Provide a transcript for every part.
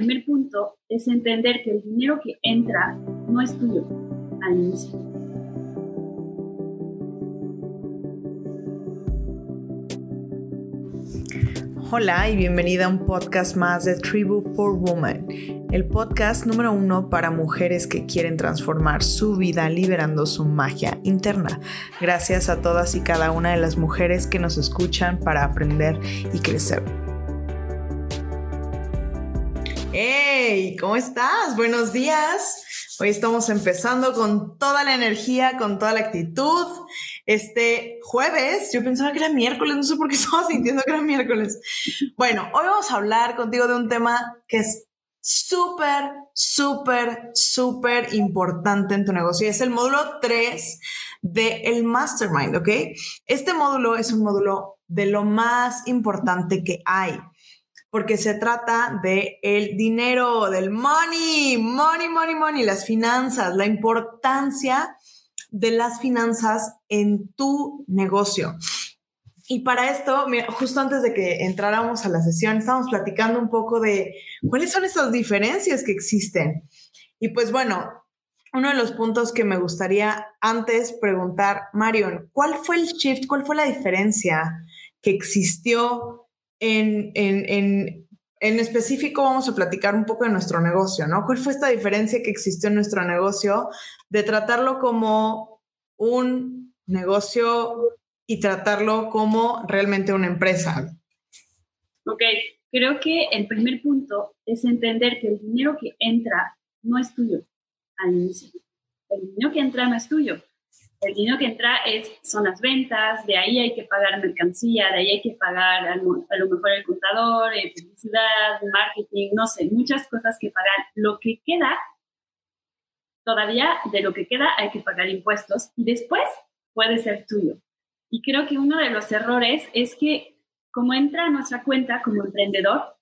primer punto es entender que el dinero que entra no es tuyo al. Hola y bienvenida a un podcast más de Tribu for Women, el podcast número uno para mujeres que quieren transformar su vida liberando su magia interna. Gracias a todas y cada una de las mujeres que nos escuchan para aprender y crecer. ¡Hey! ¿Cómo estás? Buenos días. Hoy estamos empezando con toda la energía, con toda la actitud. Este jueves, yo pensaba que era miércoles, no sé por qué estaba sintiendo que era miércoles. Bueno, hoy vamos a hablar contigo de un tema que es súper, súper, súper importante en tu negocio. Y es el módulo 3 del el Mastermind, ¿ok? Este módulo es un módulo de lo más importante que hay porque se trata de el dinero, del money, money, money, money, las finanzas, la importancia de las finanzas en tu negocio. Y para esto, justo antes de que entráramos a la sesión, estábamos platicando un poco de cuáles son esas diferencias que existen. Y pues bueno, uno de los puntos que me gustaría antes preguntar, Marion, ¿cuál fue el shift, cuál fue la diferencia que existió en, en, en, específico vamos a platicar un poco de nuestro negocio, ¿no? ¿Cuál fue esta diferencia que existió en nuestro negocio de tratarlo como un negocio y tratarlo como realmente una empresa? Ok, creo que el primer punto es entender que el dinero que entra no es tuyo al inicio. El dinero que entra no es tuyo el dinero que entra es, son las ventas, de ahí hay que pagar mercancía, de ahí hay que pagar a lo, mejor el contador, eh, publicidad, marketing, no sé, muchas cosas que pagar. Lo que queda, todavía de lo que queda hay que pagar impuestos y después puede ser tuyo. Y creo que uno de los errores es que como entra a nuestra cuenta como emprendedor,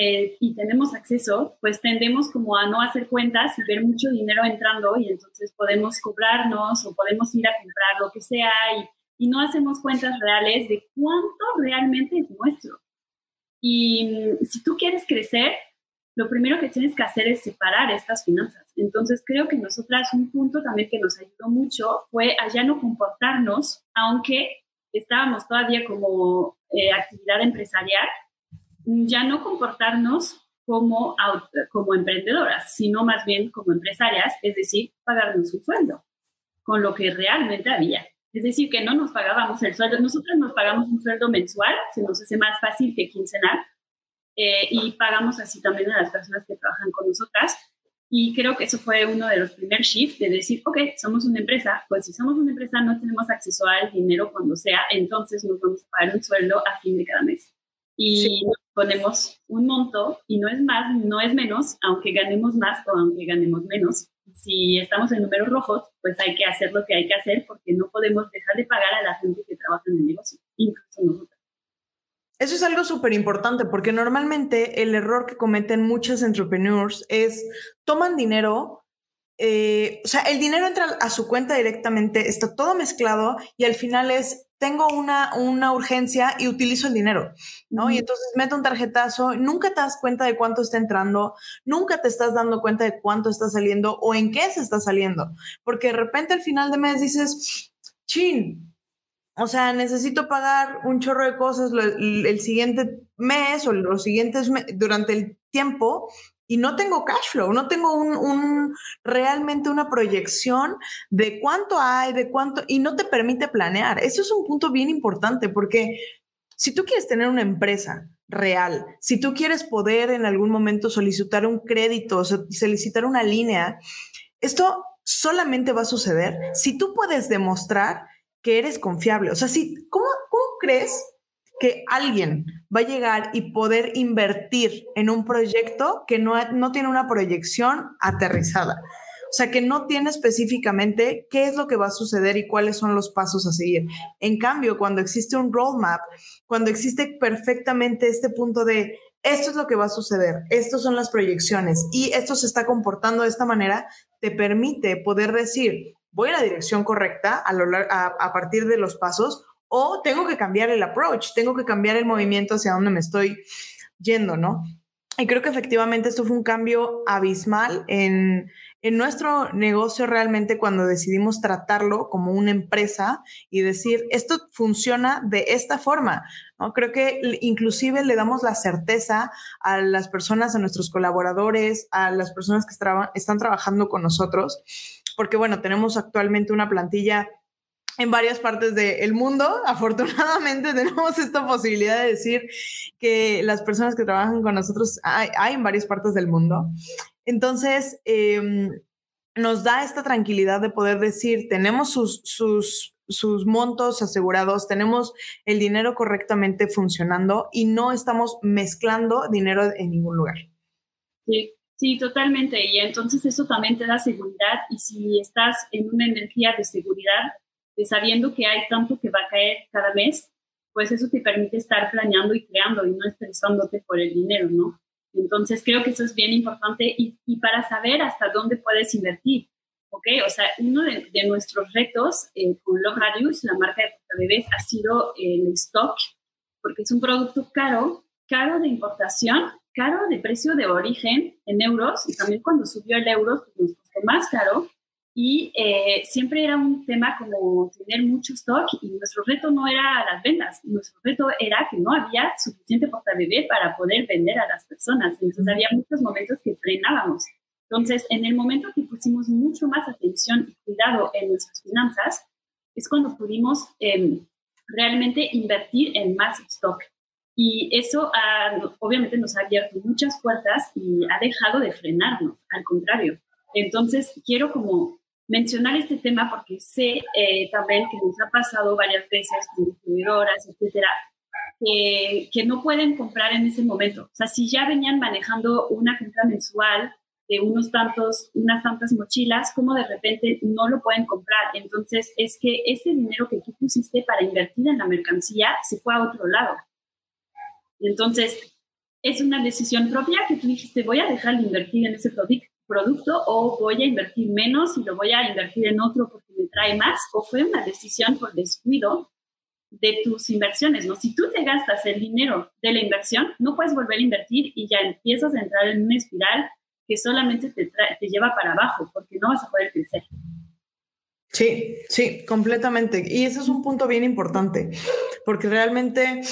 eh, y tenemos acceso, pues tendemos como a no hacer cuentas y ver mucho dinero entrando y entonces podemos cobrarnos o podemos ir a comprar lo que sea y, y no hacemos cuentas reales de cuánto realmente es nuestro. Y mm, si tú quieres crecer, lo primero que tienes que hacer es separar estas finanzas. Entonces creo que nosotras un punto también que nos ayudó mucho fue a ya no comportarnos, aunque estábamos todavía como eh, actividad empresarial, ya no comportarnos como, como emprendedoras, sino más bien como empresarias, es decir, pagarnos un sueldo con lo que realmente había. Es decir, que no nos pagábamos el sueldo, nosotros nos pagamos un sueldo mensual, se nos hace más fácil que quincenal, eh, y pagamos así también a las personas que trabajan con nosotras. Y creo que eso fue uno de los primeros shifts de decir, ok, somos una empresa, pues si somos una empresa no tenemos acceso al dinero cuando sea, entonces nos vamos a pagar un sueldo a fin de cada mes. Y ponemos un monto y no es más, no es menos, aunque ganemos más o aunque ganemos menos. Si estamos en números rojos, pues hay que hacer lo que hay que hacer porque no podemos dejar de pagar a la gente que trabaja en el negocio, incluso nosotros. Eso es algo súper importante porque normalmente el error que cometen muchos entrepreneurs es toman dinero eh, o sea, el dinero entra a su cuenta directamente, está todo mezclado y al final es, tengo una, una urgencia y utilizo el dinero, ¿no? Y entonces meto un tarjetazo, nunca te das cuenta de cuánto está entrando, nunca te estás dando cuenta de cuánto está saliendo o en qué se está saliendo, porque de repente al final de mes dices, chin, o sea, necesito pagar un chorro de cosas el, siguiente mes o los siguientes durante el tiempo y no tengo cash flow, no tengo un, realmente una proyección de cuánto hay, de cuánto, y no te permite planear. Eso es un punto bien importante porque si tú quieres tener una empresa real, si tú quieres poder en algún momento solicitar un crédito, solicitar una línea, esto solamente va a suceder si tú puedes demostrar que eres confiable. O sea, si, ¿cómo, cómo crees que alguien va a llegar y poder invertir en un proyecto que no, no tiene una proyección aterrizada. O sea, que no tiene específicamente qué es lo que va a suceder y cuáles son los pasos a seguir. En cambio, cuando existe un roadmap, cuando existe perfectamente este punto de esto es lo que va a suceder, estas son las proyecciones y esto se está comportando de esta manera, te permite poder decir, voy a la dirección correcta a partir de los pasos o tengo que cambiar el approach, tengo que cambiar el movimiento hacia donde me estoy yendo, ¿no? Y creo que efectivamente esto fue un cambio abismal en, en nuestro negocio realmente cuando decidimos tratarlo como una empresa y decir, esto funciona de esta forma. ¿no? Creo que inclusive le damos la certeza a las personas, a nuestros colaboradores, a las personas que están trabajando con nosotros, porque bueno, tenemos actualmente una plantilla en varias partes del mundo. Afortunadamente tenemos esta posibilidad de decir que las personas que trabajan con nosotros hay, en varias partes del mundo. Entonces, em, nos da esta tranquilidad de poder decir, tenemos sus, sus, sus montos asegurados, tenemos el dinero correctamente funcionando y no estamos mezclando dinero en ningún lugar. Sí, sí, totalmente. Y entonces eso también te da seguridad y si estás en una energía de seguridad, sabiendo que hay tanto que va a caer cada mes, pues eso te permite estar planeando y creando y no estresándote por el dinero, ¿no? Entonces creo que eso es bien importante y, y para saber hasta dónde puedes invertir, ¿ok? O sea, uno de, nuestros retos eh, con Love Radius, la marca de bebés, ha sido el stock, porque es un producto caro, caro de importación, caro de precio de origen en euros y también cuando subió el euro, pues nos costó más caro y eh, siempre era un tema como tener mucho stock y nuestro reto no era las ventas, nuestro reto era que no había suficiente porta bebé para poder vender a las personas. Entonces había muchos momentos que frenábamos. Entonces, en el momento que pusimos mucho más atención y cuidado en nuestras finanzas, es cuando pudimos em, realmente invertir en más stock. Y eso obviamente nos ha abierto muchas puertas y ha dejado de frenarnos, al contrario. Entonces, quiero como mencionar este tema porque sé eh, también que nos ha pasado varias veces con distribuidoras, etcétera, que, que, no pueden comprar en ese momento. O sea, si ya venían manejando una compra mensual de unos tantos, unas tantas mochilas, como de repente no lo pueden comprar. Entonces, es que ese dinero que tú pusiste para invertir en la mercancía se fue a otro lado. Entonces, es una decisión propia que tú dijiste, voy a dejar de invertir en ese producto producto o voy a invertir menos y lo voy a invertir en otro porque me trae más o fue una decisión por descuido de tus inversiones, ¿no? Si tú te gastas el dinero de la inversión, no puedes volver a invertir y ya empiezas a entrar en una espiral que solamente te, te lleva para abajo porque no vas a poder crecer. Sí, sí, completamente. Y ese es un punto bien importante, porque realmente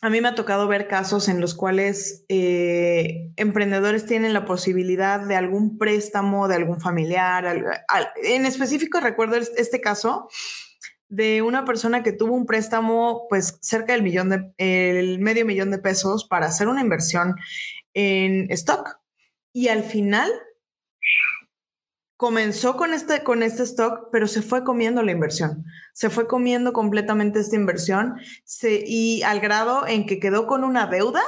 a mí me ha tocado ver casos en los cuales eh, emprendedores tienen la posibilidad de algún préstamo de algún familiar. en específico recuerdo este caso de una persona que tuvo un préstamo pues cerca del millón de, el medio millón de pesos para hacer una inversión en stock. Y al final comenzó con este, con este stock, pero se fue comiendo la inversión. Se fue comiendo completamente esta inversión y al grado en que quedó con una deuda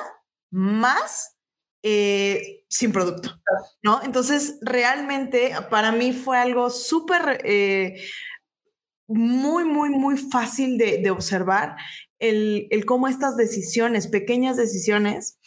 más eh, sin producto, ¿no? Entonces, realmente para mí fue algo súper, eh, muy, muy, muy fácil de, de observar el, el cómo estas decisiones, pequeñas decisiones,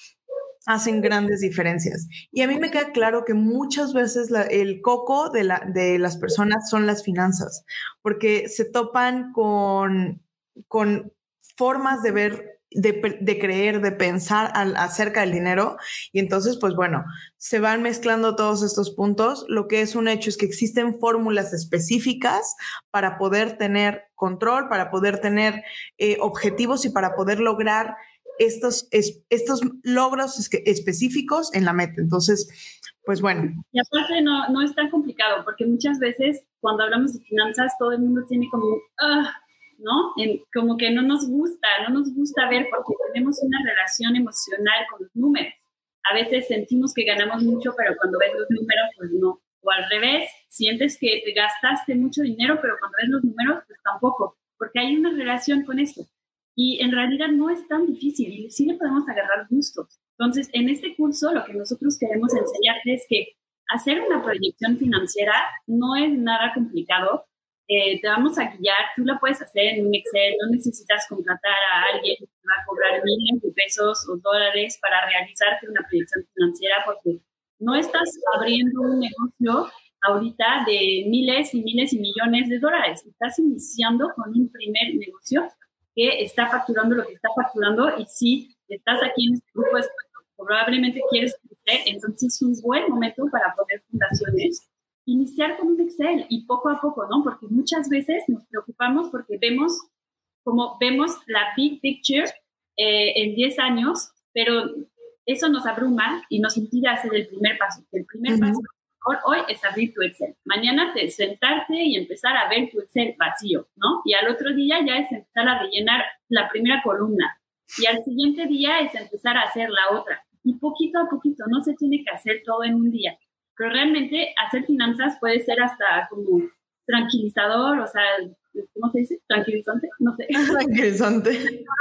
hacen grandes diferencias. Y a mí me queda claro que muchas veces el coco de, la, de las personas son las finanzas, porque se topan con, con formas de ver de, creer, de pensar acerca del dinero. Y entonces, pues bueno, se van mezclando todos estos puntos. Lo que es un hecho es que existen fórmulas específicas para poder tener control, para poder tener eh, objetivos y para poder lograr estos, estos logros específicos en la meta. Entonces, pues bueno. Y aparte no, no es tan complicado, porque muchas veces cuando hablamos de finanzas todo el mundo tiene como, ah, ¿no? como que no nos gusta, no nos gusta ver porque tenemos una relación emocional con los números. A veces sentimos que ganamos mucho, pero cuando ves los números, pues no. O al revés, sientes que te gastaste mucho dinero, pero cuando ves los números, pues tampoco, porque hay una relación con esto. Y en realidad no es tan difícil y sí le podemos agarrar gusto. Entonces, en este curso lo que nosotros queremos enseñarte es que hacer una proyección financiera no es nada complicado. Eh, te vamos a guiar, tú la puedes hacer en un Excel, no necesitas contratar a alguien que te va a cobrar miles de pesos o dólares para realizarte una proyección financiera porque no estás abriendo un negocio ahorita de miles y miles y millones de dólares. Estás iniciando con un primer negocio que está facturando lo que está facturando y si estás aquí en este grupo es probablemente quieres crecer, entonces es un buen momento para poner fundaciones. Iniciar con un Excel y poco a poco, ¿no? Porque muchas veces nos preocupamos porque vemos como vemos la big picture eh, en 10 años, pero eso nos abruma y nos impide hacer el primer paso. El primer paso hoy es abrir tu Excel. Mañana te sentarte y empezar a ver tu Excel vacío, ¿no? Y al otro día ya es empezar a rellenar la primera columna. Y al siguiente día es empezar a hacer la otra. Y poquito a poquito, no se tiene que hacer todo en un día. Pero realmente hacer finanzas puede ser hasta como tranquilizador, o sea, ¿cómo se dice? Tranquilizante, no sé. Tranquilizante.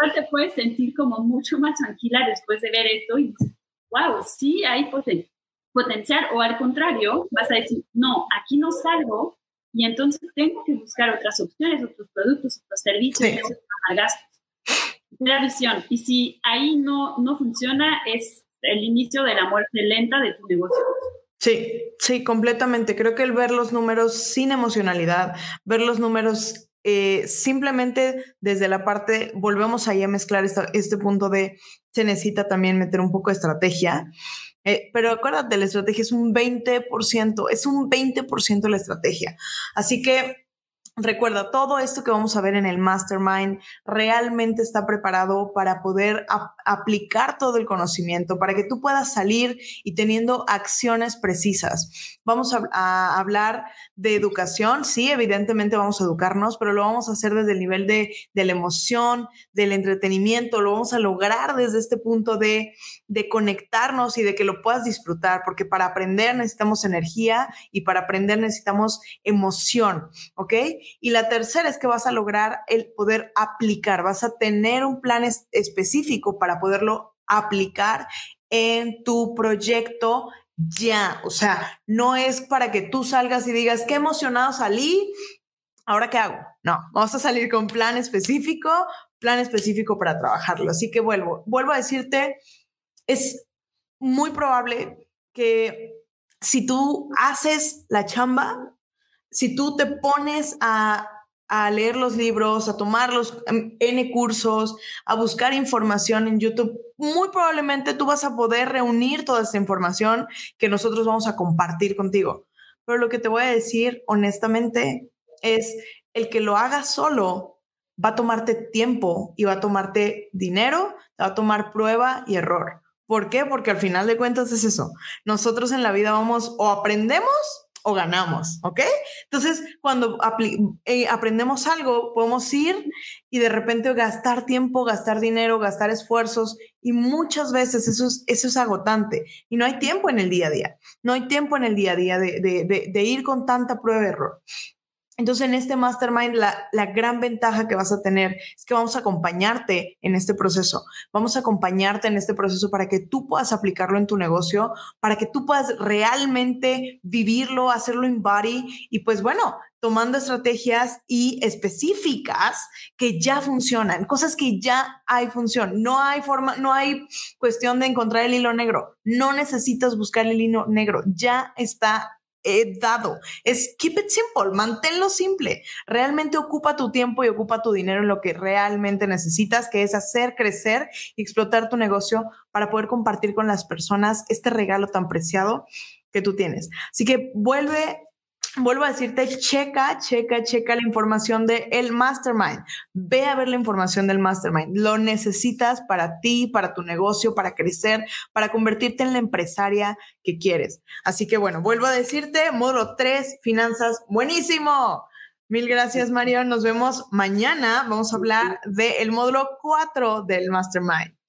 Ahora te puedes sentir como mucho más tranquila después de ver esto y wow, sí hay potencial, o al contrario, vas a decir, no, aquí no salgo y entonces tengo que buscar otras opciones, otros productos, otros servicios, sí. otros gastos. La visión. Y si ahí no, no funciona, es el inicio de la muerte lenta de tu negocio. Sí, sí, completamente. Creo que el ver los números sin emocionalidad, ver los números eh, simplemente desde la parte, volvemos ahí a mezclar este punto de se necesita también meter un poco de estrategia. Eh, pero acuérdate, la estrategia es un 20%, es un 20% la estrategia. Así que Recuerda, todo esto que vamos a ver en el mastermind realmente está preparado para poder aplicar todo el conocimiento, para que tú puedas salir y teniendo acciones precisas. Vamos a, hablar de educación, sí, evidentemente vamos a educarnos, pero lo vamos a hacer desde el nivel de, de la emoción, del entretenimiento, lo vamos a lograr desde este punto de, de conectarnos y de que lo puedas disfrutar, porque para aprender necesitamos energía y para aprender necesitamos emoción, ¿ok? Y la tercera es que vas a lograr el poder aplicar, vas a tener un plan específico para poderlo aplicar en tu proyecto ya. O sea, no es para que tú salgas y digas, qué emocionado salí, ahora qué hago. No, vamos a salir con plan específico, plan específico para trabajarlo. Así que vuelvo, vuelvo a decirte, es muy probable que si tú haces la chamba, si tú te pones a, leer los libros, a tomar los em, N cursos, a buscar información en YouTube, muy probablemente tú vas a poder reunir toda esta información que nosotros vamos a compartir contigo. Pero lo que te voy a decir honestamente es el que lo hagas solo va a tomarte tiempo y va a tomarte dinero, va a tomar prueba y error. ¿Por qué? Porque al final de cuentas es eso. Nosotros en la vida vamos o aprendemos o ganamos, ¿ok? Entonces, cuando eh, aprendemos algo, podemos ir y de repente gastar tiempo, gastar dinero, gastar esfuerzos y muchas veces eso es, eso es agotante y no hay tiempo en el día a día, no hay tiempo en el día a día de, de, de ir con tanta prueba de error. Entonces, en este mastermind, la, gran ventaja que vas a tener es que vamos a acompañarte en este proceso. Vamos a acompañarte en este proceso para que tú puedas aplicarlo en tu negocio, para que tú puedas realmente vivirlo, hacerlo en body y pues bueno, tomando estrategias y específicas que ya funcionan, cosas que ya hay función. No hay forma, no hay cuestión de encontrar el hilo negro. No necesitas buscar el hilo negro. Ya está he dado. Es keep it simple, manténlo simple. Realmente ocupa tu tiempo y ocupa tu dinero en lo que realmente necesitas, que es hacer crecer y explotar tu negocio para poder compartir con las personas este regalo tan preciado que tú tienes. Así que vuelve vuelvo a decirte, checa, checa, checa la información del el Mastermind. Ve a ver la información del Mastermind. Lo necesitas para ti, para tu negocio, para crecer, para convertirte en la empresaria que quieres. Así que bueno, vuelvo a decirte, módulo 3, finanzas, buenísimo. Mil gracias, Mario. Nos vemos mañana. Vamos a hablar del módulo 4 del Mastermind.